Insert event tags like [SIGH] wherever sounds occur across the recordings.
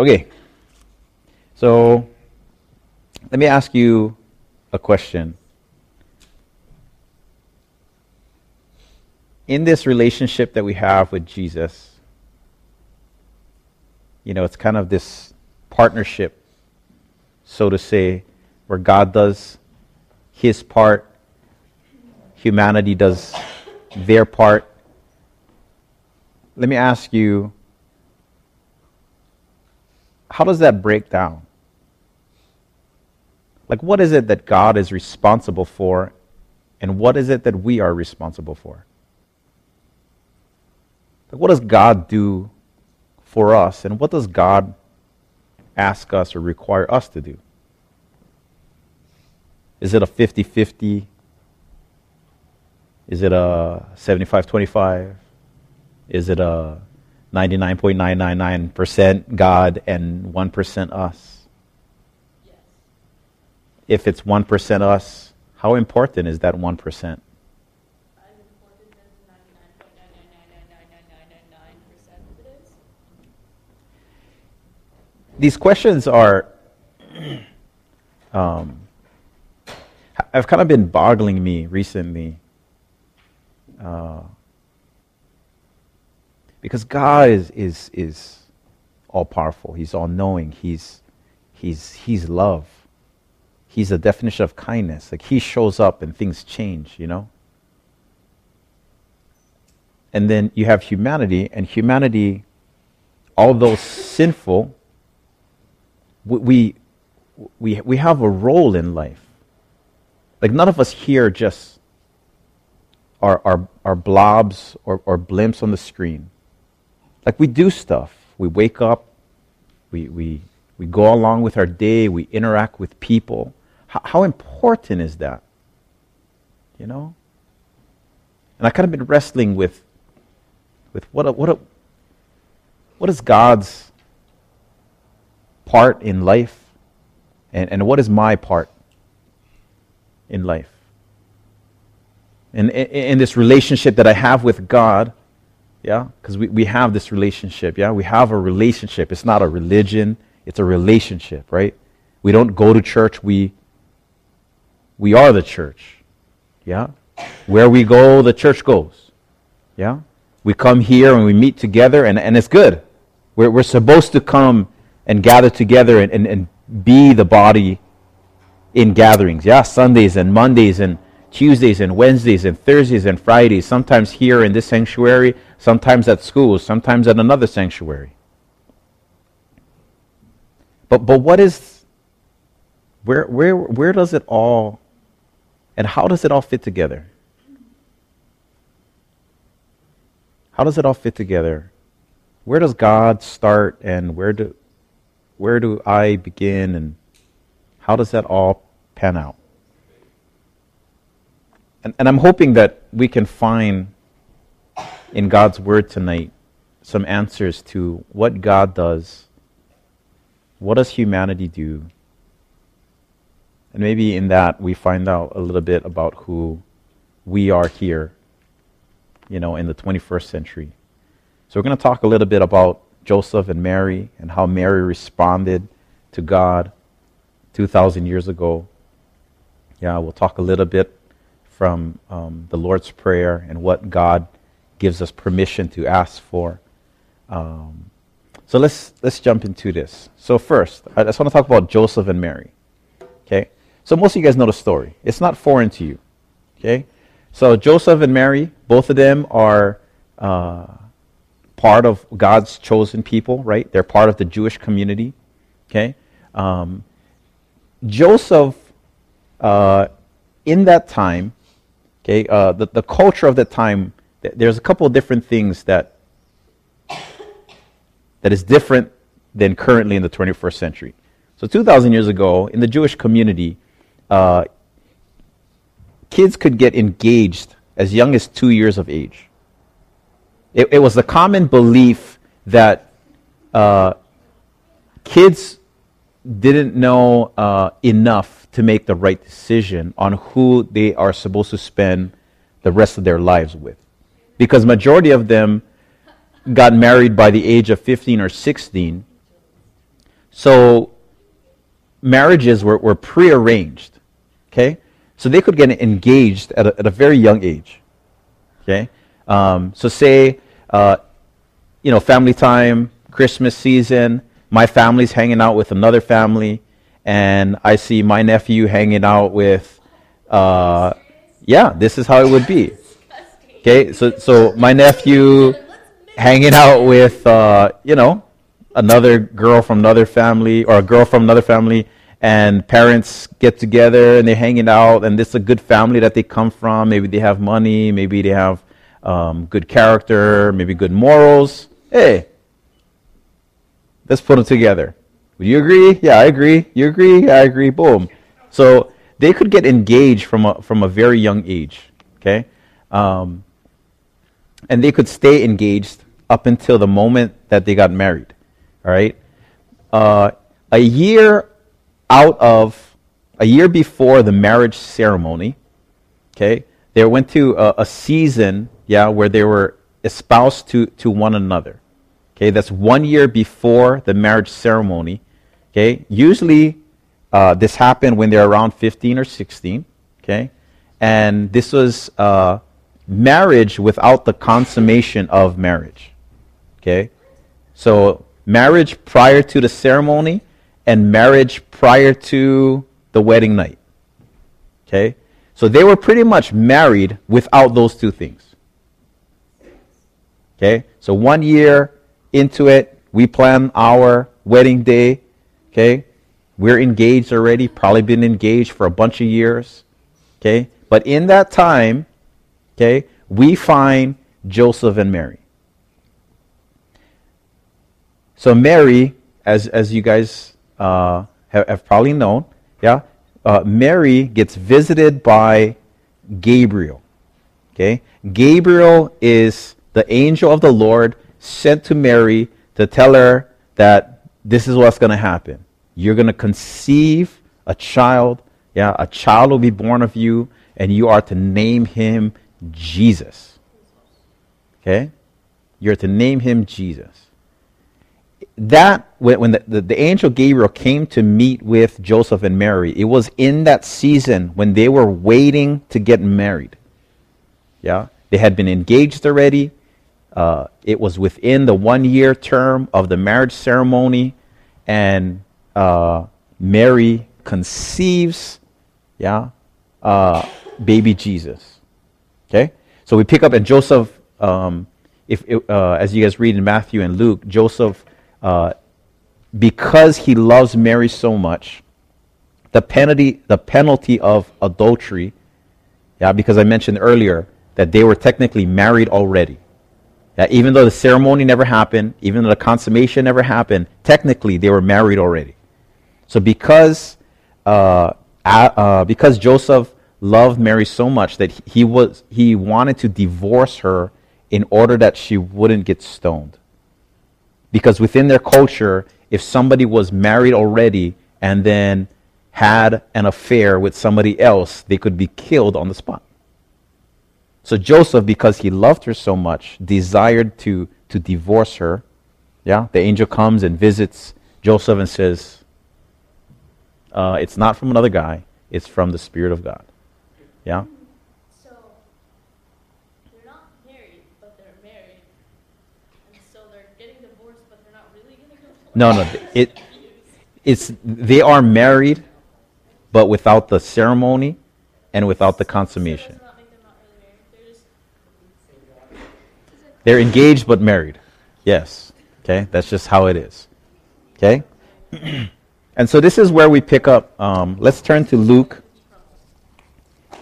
Okay. So let me ask you a question. In this relationship that we have with Jesus, you know, it's kind of this partnership, so to say, where God does his part, humanity does their part. Let me ask you how does that break down? Like, what is it that God is responsible for, and what is it that we are responsible for? Like, what does God do for us, and what does God ask us or require us to do? Is it a 50 50? Is it a 75 25? Is it a 99.999% God and 1% us? If it's 1% us, how important is that 1%? These questions are [CLEARS THROAT] um, have kind of been boggling me recently. Uh, because God is, is, is all powerful, He's all knowing, he's, he's, he's love. He's a definition of kindness. Like He shows up and things change, you know? And then you have humanity, and humanity, although sinful, we, we, we have a role in life. Like none of us here just are, are, are blobs or, or blimps on the screen. Like we do stuff. We wake up, we, we, we go along with our day, we interact with people. How, how important is that? You know? And I kind of been wrestling with, with what, a, what, a, what is God's part in life and, and what is my part in life? And in this relationship that I have with God, yeah? Because we, we have this relationship, yeah? We have a relationship. It's not a religion, it's a relationship, right? We don't go to church, we, we are the church, yeah? Where we go, the church goes, yeah? We come here and we meet together, and, and it's good. We're, we're supposed to come and gather together and, and, and be the body in gatherings, yeah? Sundays and Mondays and Tuesdays and Wednesdays and Thursdays and Fridays, sometimes here in this sanctuary, sometimes at school, sometimes at another sanctuary. But, but what is, where, where, where does it all, and how does it all fit together? How does it all fit together? Where does God start and where do, where do I begin and how does that all pan out? And, and I'm hoping that we can find in God's Word tonight some answers to what God does, what does humanity do, and maybe in that we find out a little bit about who we are here, you know, in the 21st century. So we're going to talk a little bit about Joseph and Mary and how Mary responded to God 2,000 years ago. Yeah, we'll talk a little bit from um, the Lord's Prayer and what God gives us permission to ask for. Um, so let's let's jump into this. So first, I just want to talk about Joseph and Mary. Okay, so most of you guys know the story. It's not foreign to you. Okay, so Joseph and Mary, both of them are uh, part of God's chosen people, right? They're part of the Jewish community. Okay, um, Joseph, uh, in that time, Okay, uh, the, the culture of that time, there's a couple of different things that that is different than currently in the 21st century. So 2,000 years ago, in the Jewish community, uh, kids could get engaged as young as two years of age. It, it was the common belief that uh, kids didn't know uh, enough to make the right decision on who they are supposed to spend the rest of their lives with. Because majority of them got married by the age of 15 or 16, So marriages were, were prearranged. Okay? So they could get engaged at a, at a very young age. Okay? Um, so say, uh, you know, family time, Christmas season, my family's hanging out with another family, and I see my nephew hanging out with, uh, yeah, this is how it would be. Okay, so so my nephew hanging out with, uh, you know, another girl from another family or a girl from another family, and parents get together and they're hanging out, and this is a good family that they come from. Maybe they have money, maybe they have um, good character, maybe good morals. Hey, let's put them together. Would you agree? Yeah, I agree. You agree? I agree. Boom. So they could get engaged from a, from a very young age. Okay, um, and they could stay engaged up until the moment that they got married. All right, uh, a year out of a year before the marriage ceremony. Okay, they went to a, a season, yeah, where they were espoused to to one another. Okay, that's one year before the marriage ceremony. Okay, usually uh, this happened when they're around 15 or 16. Okay, and this was uh, marriage without the consummation of marriage. Okay, so marriage prior to the ceremony and marriage prior to the wedding night. Okay, so they were pretty much married without those two things. Okay, so one year into it, we plan our wedding day. Okay, we're engaged already, probably been engaged for a bunch of years. Okay? But in that time, okay, we find Joseph and Mary. So Mary, as as you guys uh, have, have, probably known, yeah, uh, Mary gets visited by Gabriel. Okay, Gabriel is the angel of the Lord sent to Mary to tell her that this is what's going to happen. You're going to conceive a child. Yeah, a child will be born of you, and you are to name him Jesus. Okay? You're to name him Jesus. That, when, when the, the, the angel Gabriel came to meet with Joseph and Mary, it was in that season when they were waiting to get married. Yeah? They had been engaged already. Uh, it was within the one year term of the marriage ceremony, and uh, Mary conceives, yeah, uh, baby Jesus. Okay, so we pick up and Joseph. Um, if uh, as you guys read in Matthew and Luke, Joseph, uh, because he loves Mary so much, the penalty the penalty of adultery, yeah, because I mentioned earlier that they were technically married already. That even though the ceremony never happened, even though the consummation never happened, technically they were married already. So because uh, uh, because Joseph loved Mary so much that he was he wanted to divorce her in order that she wouldn't get stoned. Because within their culture, if somebody was married already and then had an affair with somebody else, they could be killed on the spot. So Joseph, because he loved her so much, desired to, to divorce her. Yeah, the angel comes and visits Joseph and says, uh, It's not from another guy, it's from the Spirit of God. Yeah? So, they're not married, but they're married. And so they're getting divorced, but they're not really getting divorced. No, no. [LAUGHS] It, it's, they are married, but without the ceremony and without the consummation. They're engaged but married. Yes. Okay? That's just how it is. Okay? [CLEARS THROAT] and so this is where we pick up. Um, let's turn to Luke.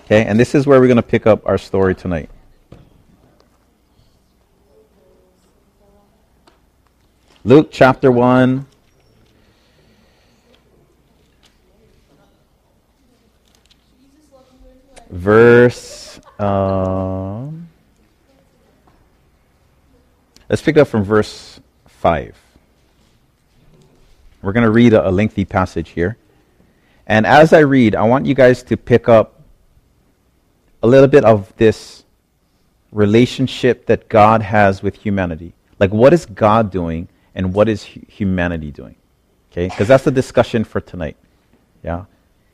Okay? And this is where we're going to pick up our story tonight. Luke chapter 1. Verse. Um, Let's pick it up from verse 5. We're going to read a, a lengthy passage here. And as I read, I want you guys to pick up a little bit of this relationship that God has with humanity. Like, what is God doing and what is humanity doing? Okay? Because that's the discussion for tonight. Yeah?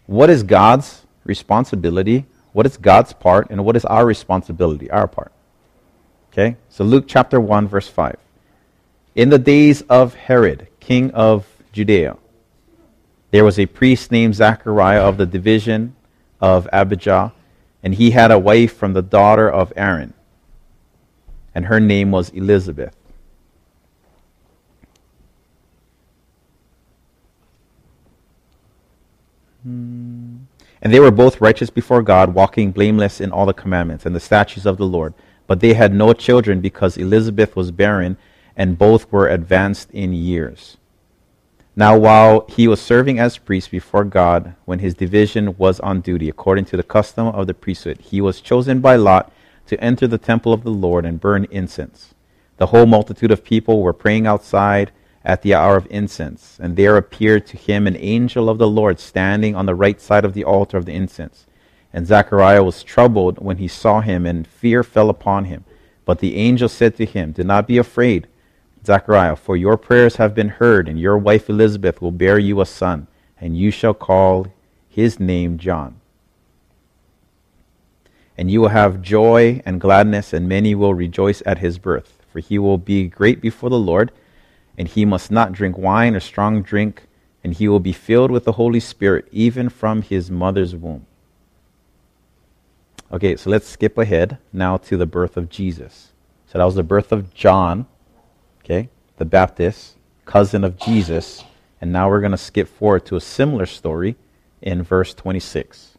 What is God's responsibility? What is God's part? And what is our responsibility, our part? Okay? So Luke chapter 1, verse 5. In the days of Herod, king of Judea, there was a priest named Zachariah of the division of Abijah, and he had a wife from the daughter of Aaron, and her name was Elizabeth. Hmm. And they were both righteous before God, walking blameless in all the commandments and the statutes of the Lord. But they had no children because Elizabeth was barren, and both were advanced in years. Now, while he was serving as priest before God, when his division was on duty, according to the custom of the priesthood, he was chosen by Lot to enter the temple of the Lord and burn incense. The whole multitude of people were praying outside at the hour of incense, and there appeared to him an angel of the Lord standing on the right side of the altar of the incense. And Zechariah was troubled when he saw him, and fear fell upon him. But the angel said to him, Do not be afraid, Zechariah, for your prayers have been heard, and your wife Elizabeth will bear you a son, and you shall call his name John. And you will have joy and gladness, and many will rejoice at his birth, for he will be great before the Lord and he must not drink wine or strong drink, and he will be filled with the Holy Spirit even from his mother's womb. Okay, so let's skip ahead now to the birth of Jesus. So that was the birth of John, okay, the Baptist, cousin of Jesus. And now we're going to skip forward to a similar story in verse 26.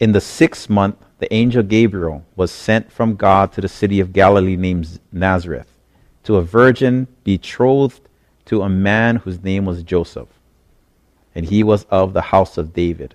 In the sixth month, the angel Gabriel was sent from God to the city of Galilee named Nazareth to a virgin betrothed to a man whose name was Joseph, and he was of the house of David.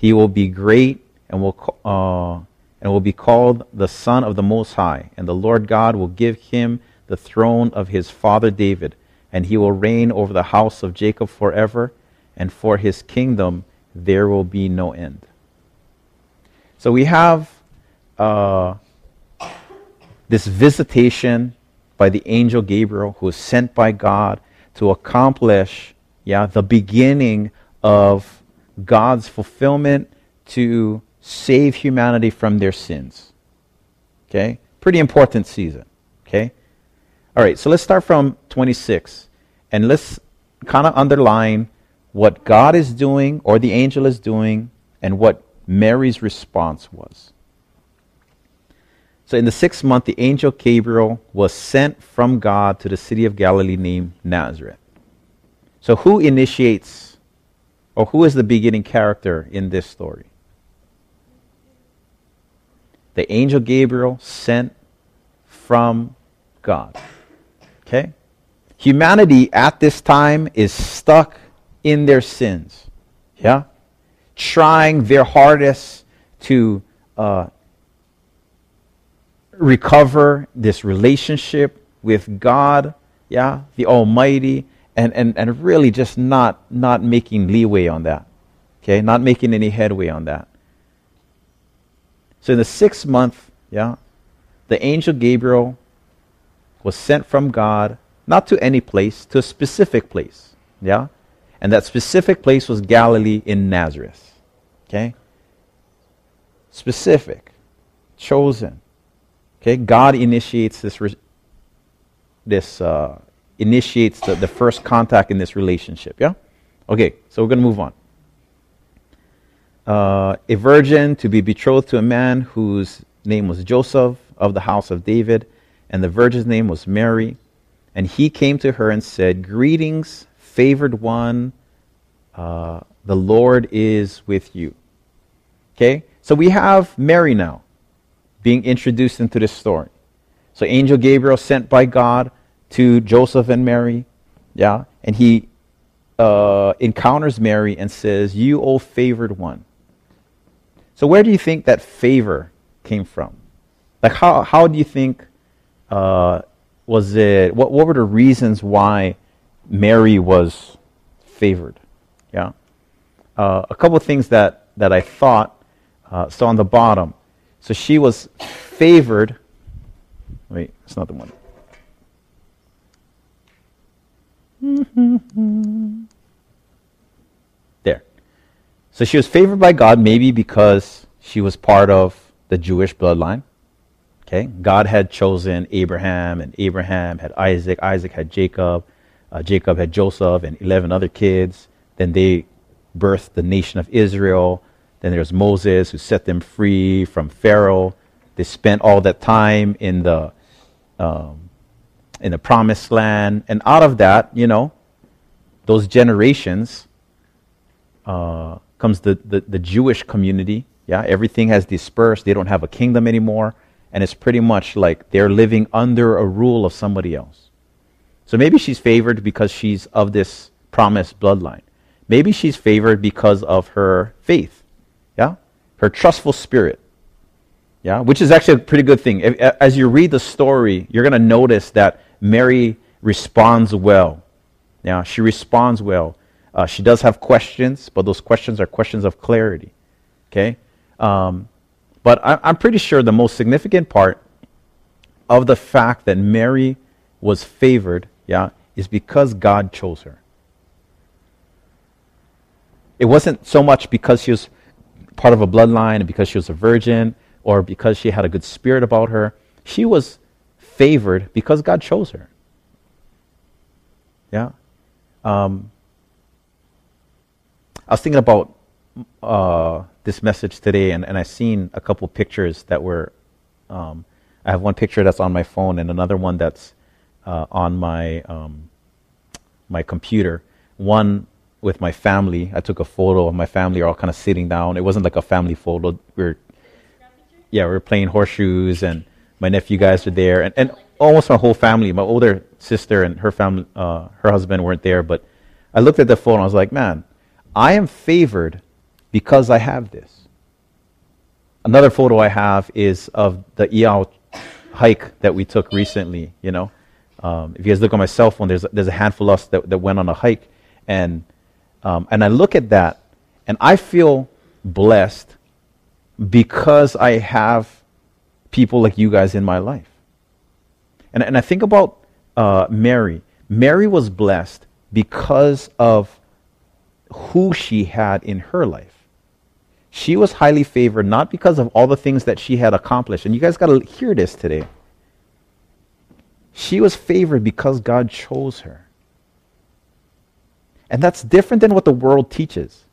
He will be great and will, uh, and will be called the Son of the Most High. And the Lord God will give him the throne of his father David, and he will reign over the house of Jacob forever, and for his kingdom there will be no end. So we have uh, this visitation by the angel Gabriel, who is sent by God to accomplish, yeah, the beginning of God's fulfillment to save humanity from their sins. Okay? Pretty important season. Okay? All right, so let's start from 26 and let's kind of underline what God is doing or the angel is doing and what Mary's response was. So in the sixth month, the angel Gabriel was sent from God to the city of Galilee named Nazareth. So who initiates, or who is the beginning character in this story? The angel Gabriel sent from God. Okay? Humanity at this time is stuck in their sins. Yeah? Trying their hardest to uh, recover this relationship with God, yeah, the Almighty, and, and, and really just not, not making leeway on that. Okay, not making any headway on that. So in the sixth month, yeah, the angel Gabriel was sent from God, not to any place, to a specific place. Yeah? And that specific place was Galilee in Nazareth. Okay? Specific, chosen. Okay, God initiates this, re- this uh, initiates the, the first contact in this relationship. Yeah. Okay, so we're going to move on. Uh, a virgin to be betrothed to a man whose name was Joseph of the house of David, and the virgin's name was Mary. And he came to her and said, Greetings, favored one, uh, the Lord is with you. Okay, so we have Mary now being introduced into this story. So Angel Gabriel sent by God to Joseph and Mary, yeah, and he uh, encounters Mary and says, You, O favored one. So, where do you think that favor came from? Like, how, how do you think, uh, was it, what, what were the reasons why Mary was favored? Yeah. Uh, a couple of things that, that I thought. Uh, so, on the bottom, so she was favored. Wait, it's not the one. [LAUGHS] There. So she was favored by God, maybe because she was part of the Jewish bloodline. Okay, God had chosen Abraham, and Abraham had Isaac. Isaac had Jacob. Uh, Jacob had Joseph and eleven other kids. Then they birthed the nation of Israel. Then there's Moses who set them free from Pharaoh. They spent all that time in the um, in the promised land, and out of that, you know, those generations uh, comes the, the, the Jewish community. Yeah, everything has dispersed. They don't have a kingdom anymore, and it's pretty much like they're living under a rule of somebody else. So maybe she's favored because she's of this promised bloodline. Maybe she's favored because of her faith. Yeah, her trustful spirit. Yeah, which is actually a pretty good thing. If, as you read the story, you're going to notice that Mary responds well. Yeah, she responds well. Uh, she does have questions, but those questions are questions of clarity. Okay? Um, but I, I'm pretty sure the most significant part of the fact that Mary was favored, yeah, is because God chose her. It wasn't so much because she was part of a bloodline and because she was a virgin or because she had a good spirit about her. She was favored because God chose her. Yeah. Um, I was thinking about uh, this message today, and, and I seen a couple pictures that were. Um, I have one picture that's on my phone, and another one that's uh, on my um, my computer. One with my family. I took a photo of my family all kind of sitting down. It wasn't like a family photo. We are yeah, we were playing horseshoes, and my nephew guys were there, and, and almost my whole family. My older sister and her family, uh, her husband weren't there, but I looked at the photo and I was like, man, I am favored because I have this. Another photo I have is of the Iao hike that we took recently. You know, um, if you guys look on my cell phone, there's there's a handful of us that, that went on a hike, and um, and I look at that, and I feel blessed because I have people like you guys in my life. And, and I think about uh, Mary. Mary was blessed because of who she had in her life. She was highly favored not because of all the things that she had accomplished. And you guys got to hear this today. She was favored because God chose her. And that's different than what the world teaches.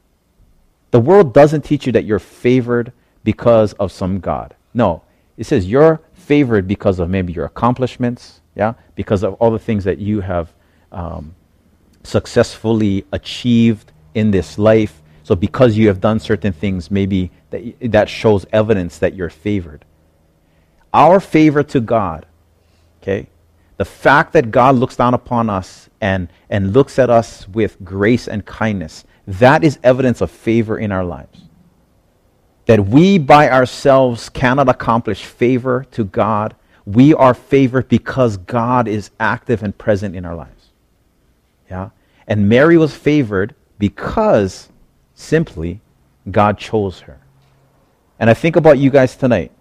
The world doesn't teach you that you're favored because of some God. No, it says you're favored because of maybe your accomplishments, yeah, because of all the things that you have um, successfully achieved in this life. So because you have done certain things, maybe that, that shows evidence that you're favored. Our favor to God, okay, the fact that God looks down upon us and, and looks at us with grace and kindness, that is evidence of favor in our lives that we by ourselves cannot accomplish favor to God. We are favored because God is active and present in our lives. Yeah? And Mary was favored because simply God chose her. And I think about you guys tonight.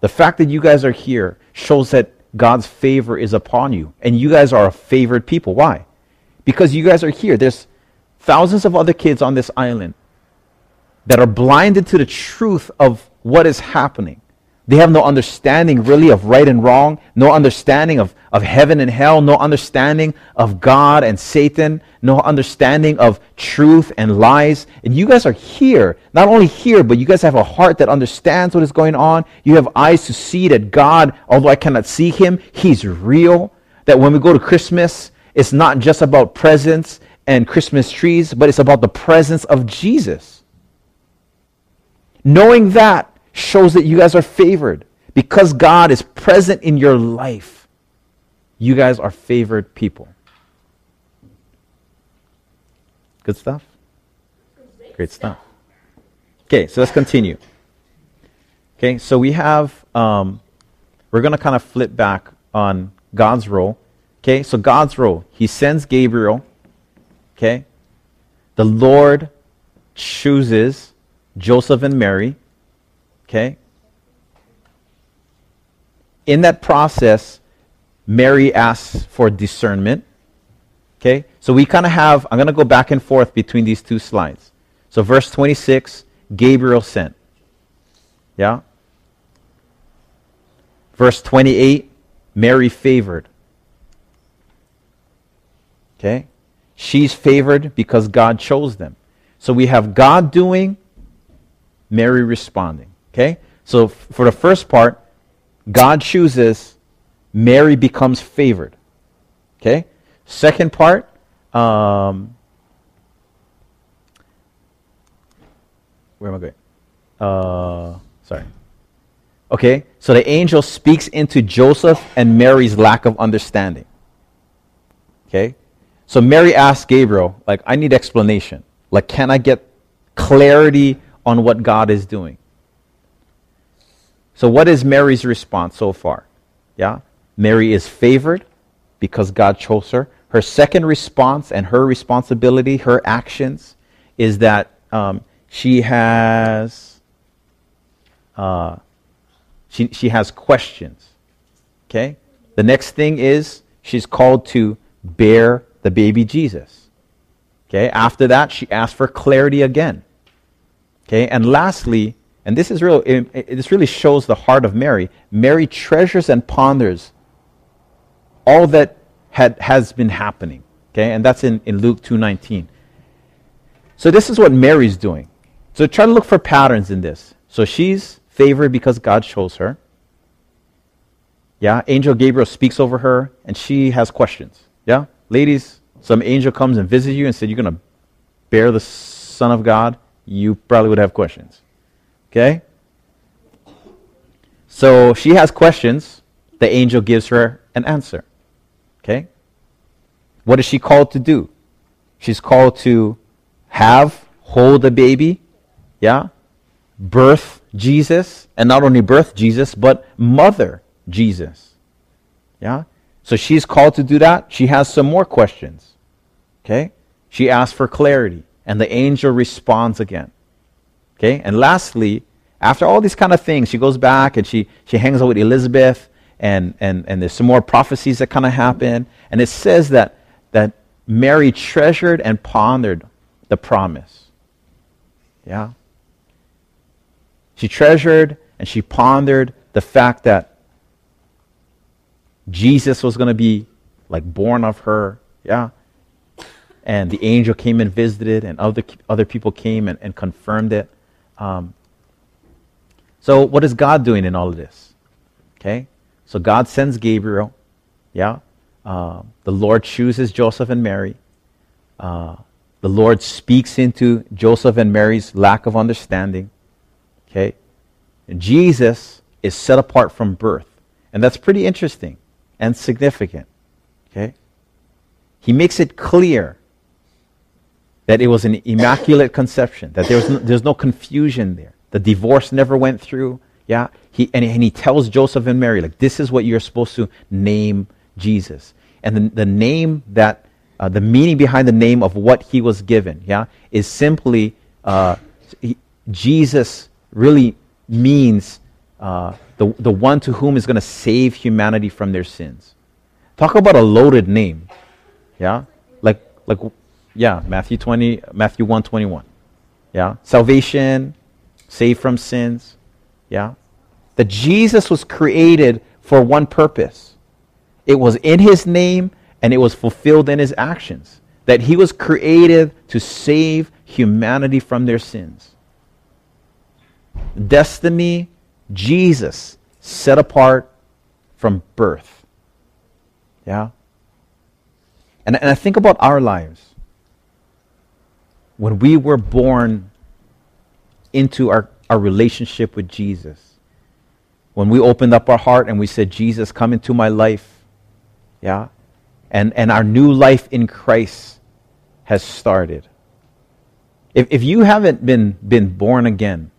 The fact that you guys are here shows that God's favor is upon you. And you guys are a favored people. Why? Because you guys are here. There's thousands of other kids on this island that are blinded to the truth of what is happening. They have no understanding really of right and wrong, no understanding of, of heaven and hell, no understanding of God and Satan, no understanding of truth and lies. And you guys are here, not only here, but you guys have a heart that understands what is going on. You have eyes to see that God, although I cannot see him, he's real. That when we go to Christmas, it's not just about presents and Christmas trees, but it's about the presence of Jesus. Knowing that shows that you guys are favored. Because God is present in your life, you guys are favored people. Good stuff? Great stuff. Okay, so let's continue. Okay, so we have, um, we're going to kind of flip back on God's role. Okay, so God's role, He sends Gabriel. Okay, the Lord chooses Joseph and Mary. Okay, in that process, Mary asks for discernment. Okay? So we kind of have, I'm going to go back and forth between these two slides. So, verse 26, Gabriel sent. Yeah? Verse 28, Mary favored. Okay? She's favored because God chose them. So we have God doing, Mary responding. Okay? So f- for the first part, God chooses, Mary becomes favored. Okay? Second part, um, where am I going? Uh, sorry. Okay, so the angel speaks into Joseph and Mary's lack of understanding. Okay, so Mary asks Gabriel, like, I need explanation. Like, can I get clarity on what God is doing? So, what is Mary's response so far? Yeah, Mary is favored because God chose her. Her second response and her responsibility, her actions, is that um, she has uh, she, she has questions. Okay? The next thing is she's called to bear the baby Jesus. Okay? After that, she asks for clarity again. Okay? And lastly, and this is real, it, it, this really shows the heart of Mary. Mary treasures and ponders all that had, has been happening. Okay? And that's in, in Luke 2.19. So this is what Mary's doing. So try to look for patterns in this. So she's favored because God chose her. Yeah, angel Gabriel speaks over her and she has questions. Yeah, ladies, some angel comes and visits you and said, You're going to bear the Son of God. You probably would have questions. Okay? So she has questions. The angel gives her an answer. Okay? What is she called to do? She's called to have, hold a baby. Yeah? birth Jesus, and not only birth Jesus, but mother Jesus. Yeah? So she's called to do that. She has some more questions. Okay? She asks for clarity, and the angel responds again. Okay? And lastly, after all these kind of things, she goes back and she, she hangs out with Elizabeth, and, and, and there's some more prophecies that kind of happen. And it says that, that Mary treasured and pondered the promise. Yeah? She treasured and she pondered the fact that Jesus was going to be like born of her. Yeah. And the angel came and visited, and other, other people came and, and confirmed it. Um, so, what is God doing in all of this? Okay? So, God sends Gabriel. Yeah. Uh, the Lord chooses Joseph and Mary. Uh, the Lord speaks into Joseph and Mary's lack of understanding. Okay? And Jesus is set apart from birth. And that's pretty interesting and significant. Okay? He makes it clear that it was an immaculate conception, that there was no, there's no confusion there. The divorce never went through. Yeah? He, and, and he tells Joseph and Mary, like, this is what you're supposed to name Jesus. And the, the name that, uh, the meaning behind the name of what he was given, yeah, is simply uh, he, Jesus really means uh, the, the one to whom is going to save humanity from their sins. Talk about a loaded name. Yeah? Like, like yeah, Matthew 20, Matthew 1 21. Yeah? Salvation, saved from sins. Yeah? That Jesus was created for one purpose. It was in his name and it was fulfilled in his actions. That he was created to save humanity from their sins destiny, Jesus, set apart from birth. Yeah? And, and I think about our lives. When we were born into our, our relationship with Jesus, when we opened up our heart and we said, Jesus, come into my life, yeah? And, and our new life in Christ has started. If, if you haven't been, been born again,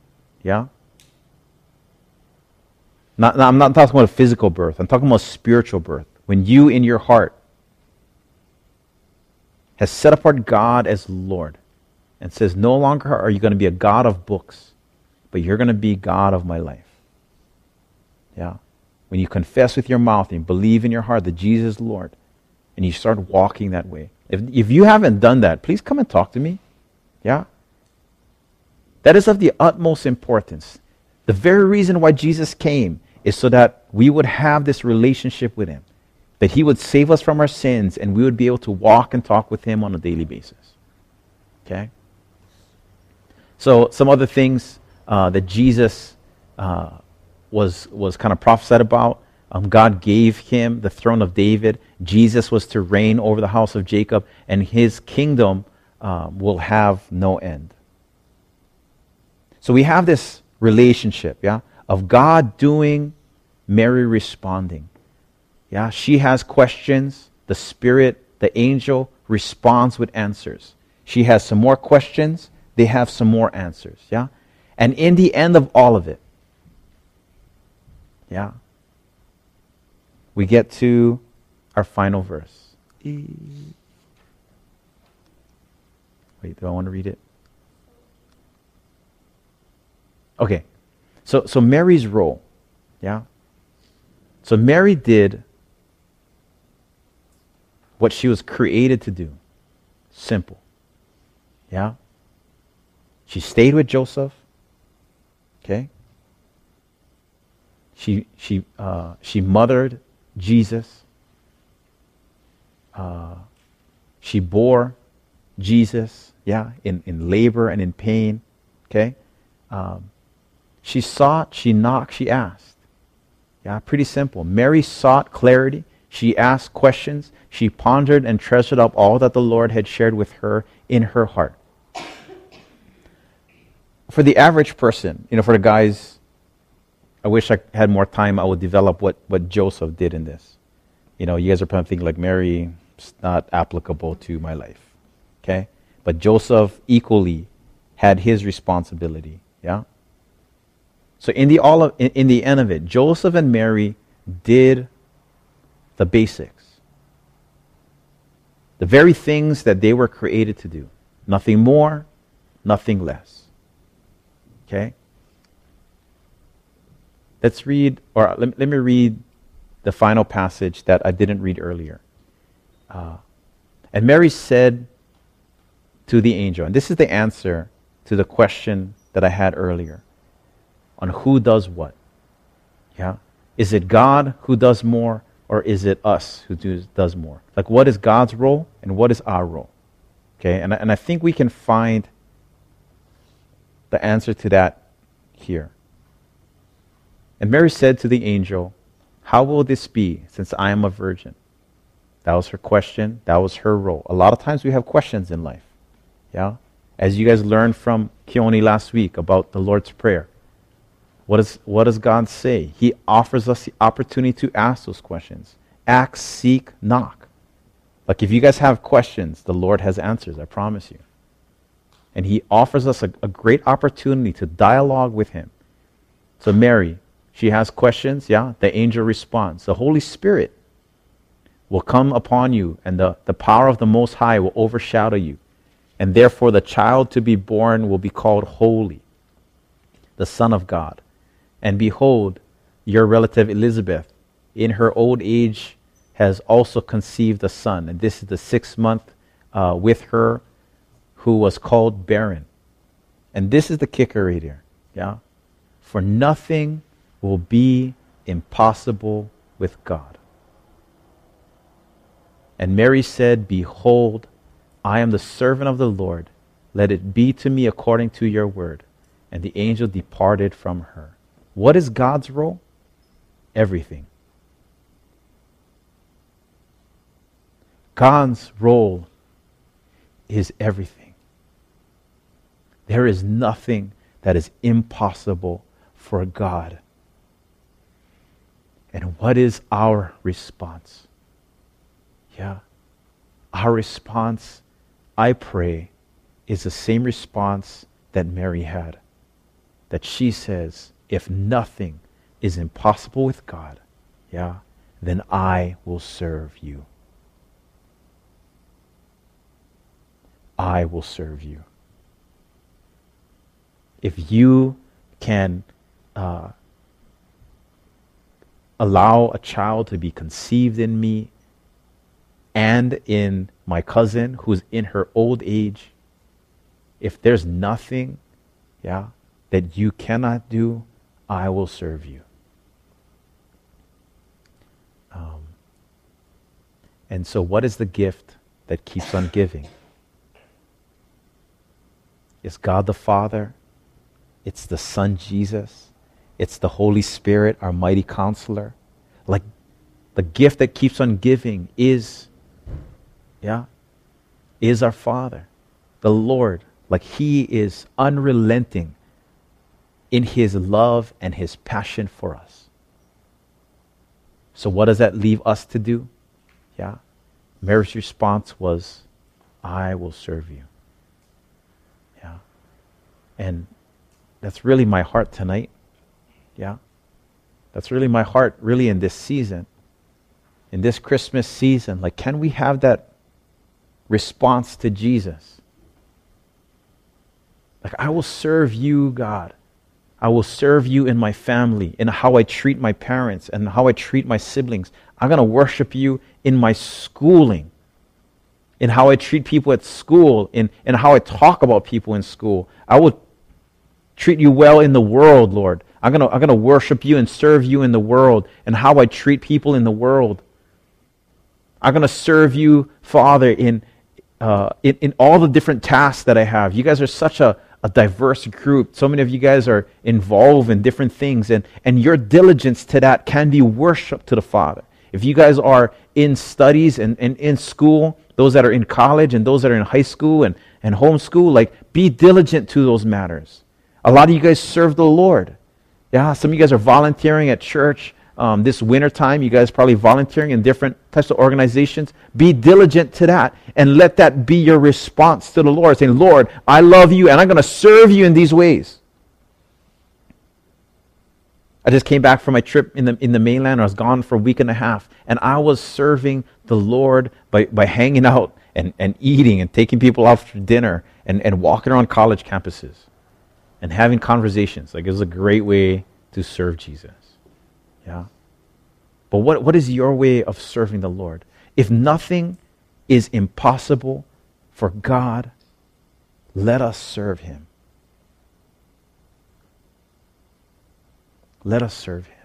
yeah? Not, not, I'm not talking about a physical birth, I'm talking about spiritual birth. When you, in your heart, has set apart God as Lord and says, No longer are you going to be a God of books, but you're going to be God of my life. Yeah. When you confess with your mouth and believe in your heart that Jesus is Lord, and you start walking that way. If, if you haven't done that, please come and talk to me. Yeah? That is of the utmost importance. The very reason why Jesus came is so that we would have this relationship with Him, that He would save us from our sins, and we would be able to walk and talk with Him on a daily basis. Okay? So, some other things uh, that Jesus uh, was, was kind of prophesied about. Um, God gave him the throne of David. Jesus was to reign over the house of Jacob, and his kingdom um, will have no end. So we have this relationship, yeah, of God doing, Mary responding. Yeah, she has questions. The Spirit, the angel, responds with answers. She has some more questions. They have some more answers. Yeah, and in the end of all of it, yeah, we get to our final verse. Wait, do I want to read it? Okay. So so Mary's role. Yeah. So Mary did what she was created to do. Simple. Yeah. She stayed with Joseph. Okay. She she uh, she mothered Jesus. Uh, she bore Jesus, yeah, in, in labor and in pain. Okay? Um, she sought, she knocked, she asked. Yeah, pretty simple. Mary sought clarity. She asked questions. She pondered and treasured up all that the Lord had shared with her in her heart. For the average person, you know, for the guys I wish I had more time. I would develop what, what Joseph did in this. You know, you guys are probably thinking like Mary, it's not applicable to my life. Okay? But Joseph equally had his responsibility. Yeah? So in the all of, in, in the end of it, Joseph and Mary did the basics. The very things that they were created to do. Nothing more, nothing less. Okay? Let's read, or let, let me read the final passage that I didn't read earlier. Uh, and Mary said to the angel, and this is the answer to the question that I had earlier on who does what. Yeah? Is it God who does more, or is it us who do, does more? Like, what is God's role, and what is our role? Okay? And, and I think we can find the answer to that here. And Mary said to the angel, How will this be, since I am a virgin? That was her question. That was her role. A lot of times we have questions in life. Yeah? As you guys learned from Keone last week about the Lord's Prayer. What, is, what does God say? He offers us the opportunity to ask those questions. Ask, seek, knock. Like if you guys have questions, the Lord has answers, I promise you. And He offers us a, a great opportunity to dialogue with Him. So, Mary, she has questions, yeah? The angel responds. The Holy Spirit will come upon you, and the, the power of the Most High will overshadow you. And therefore, the child to be born will be called Holy, the Son of God. And behold, your relative Elizabeth, in her old age, has also conceived a son. And this is the sixth month uh, with her, who was called barren. And this is the kicker right here. Yeah? For nothing will be impossible with God. And Mary said, Behold, I am the servant of the Lord. Let it be to me according to your word. And the angel departed from her. What is God's role? Everything. God's role is everything. There is nothing that is impossible for God. And what is our response? Yeah. Our response, I pray, is the same response that Mary had. That she says, if nothing is impossible with God, yeah, then I will serve you. I will serve you. If you can uh, allow a child to be conceived in me and in my cousin who's in her old age, if there's nothing, yeah, that you cannot do, I will serve you. Um, and so, what is the gift that keeps on giving? Is God the Father, it's the Son Jesus, it's the Holy Spirit, our mighty counselor. Like the gift that keeps on giving is, yeah, is our Father, the Lord. Like He is unrelenting in His love and His passion for us. So, what does that leave us to do? Yeah. Mary's response was, I will serve you. Yeah. And that's really my heart tonight. Yeah. That's really my heart, really, in this season, in this Christmas season. Like, can we have that response to Jesus? Like, I will serve you, God. I will serve you in my family, in how I treat my parents and how I treat my siblings. I'm going to worship you in my schooling, in how I treat people at school, in, in how I talk about people in school. I will treat you well in the world, Lord. I'm going to I'm going to worship you and serve you in the world and how I treat people in the world. I'm going to serve you, Father, in, uh, in, in all the different tasks that I have. You guys are such a, a diverse group. So many of you guys are involved in different things, and, and your diligence to that can be worship to the Father. If you guys are in studies and, and in school, those that are in college and those that are in high school and, and homeschool, like be diligent to those matters. A lot of you guys serve the Lord. Yeah, some of you guys are volunteering at church um, this winter time. You guys probably volunteering in different types of organizations. Be diligent to that and let that be your response to the Lord, saying, Lord, I love you and I'm going to serve you in these ways. I just came back from my trip in the, in the mainland. I was gone for a week and a half. And I was serving the Lord by, by hanging out and, and eating and taking people out for dinner and, and walking around college campuses and having conversations. Like it was a great way to serve Jesus. Yeah. But what, what is your way of serving the Lord? If nothing is impossible for God, let us serve him. Let us serve him.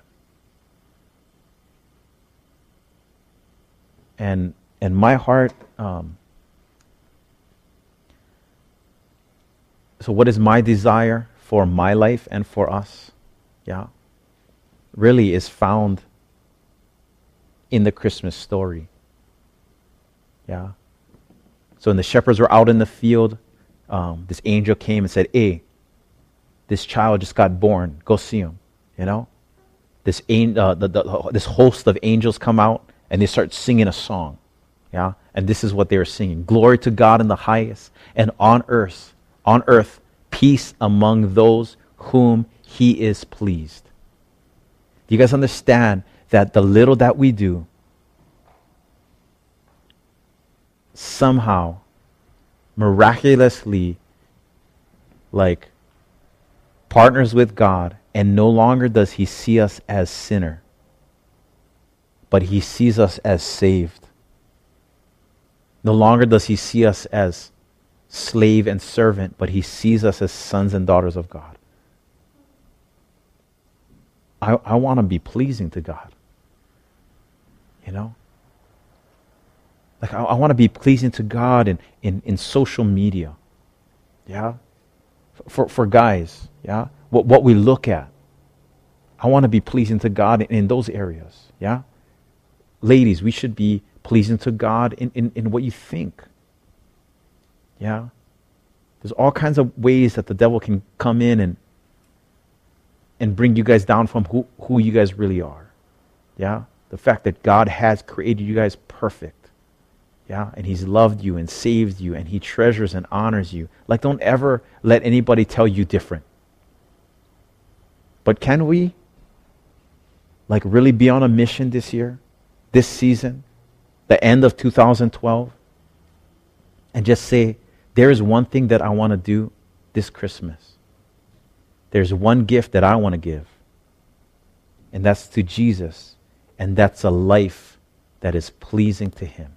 And and my heart um, so what is my desire for my life and for us? Yeah. Really is found in the Christmas story. Yeah. So when the shepherds were out in the field, um, this angel came and said, Hey, this child just got born. Go see him. You know? This, uh, the, the, this host of angels come out and they start singing a song. Yeah? And this is what they were singing Glory to God in the highest, and on earth on earth peace among those whom he is pleased. Do you guys understand that the little that we do somehow miraculously like partners with God and no longer does he see us as sinner but he sees us as saved no longer does he see us as slave and servant, but he sees us as sons and daughters of God. I, I want to be pleasing to God. You know? Like, I, I want to be pleasing to God in, in, in social media. Yeah? For, for guys, yeah? What, what we look at. I want to be pleasing to God in, in those areas. Yeah? Ladies, we should be pleasing to God in, in, in what you think. Yeah? There's all kinds of ways that the devil can come in and and bring you guys down from who, who you guys really are. Yeah? The fact that God has created you guys perfect. Yeah, and he's loved you and saved you and he treasures and honors you. Like don't ever let anybody tell you different. But can we like really be on a mission this year, this season, the end of 2012 and just say there is one thing that I want to do this Christmas. There's one gift that I want to give. And that's to Jesus. And that's a life that is pleasing to him.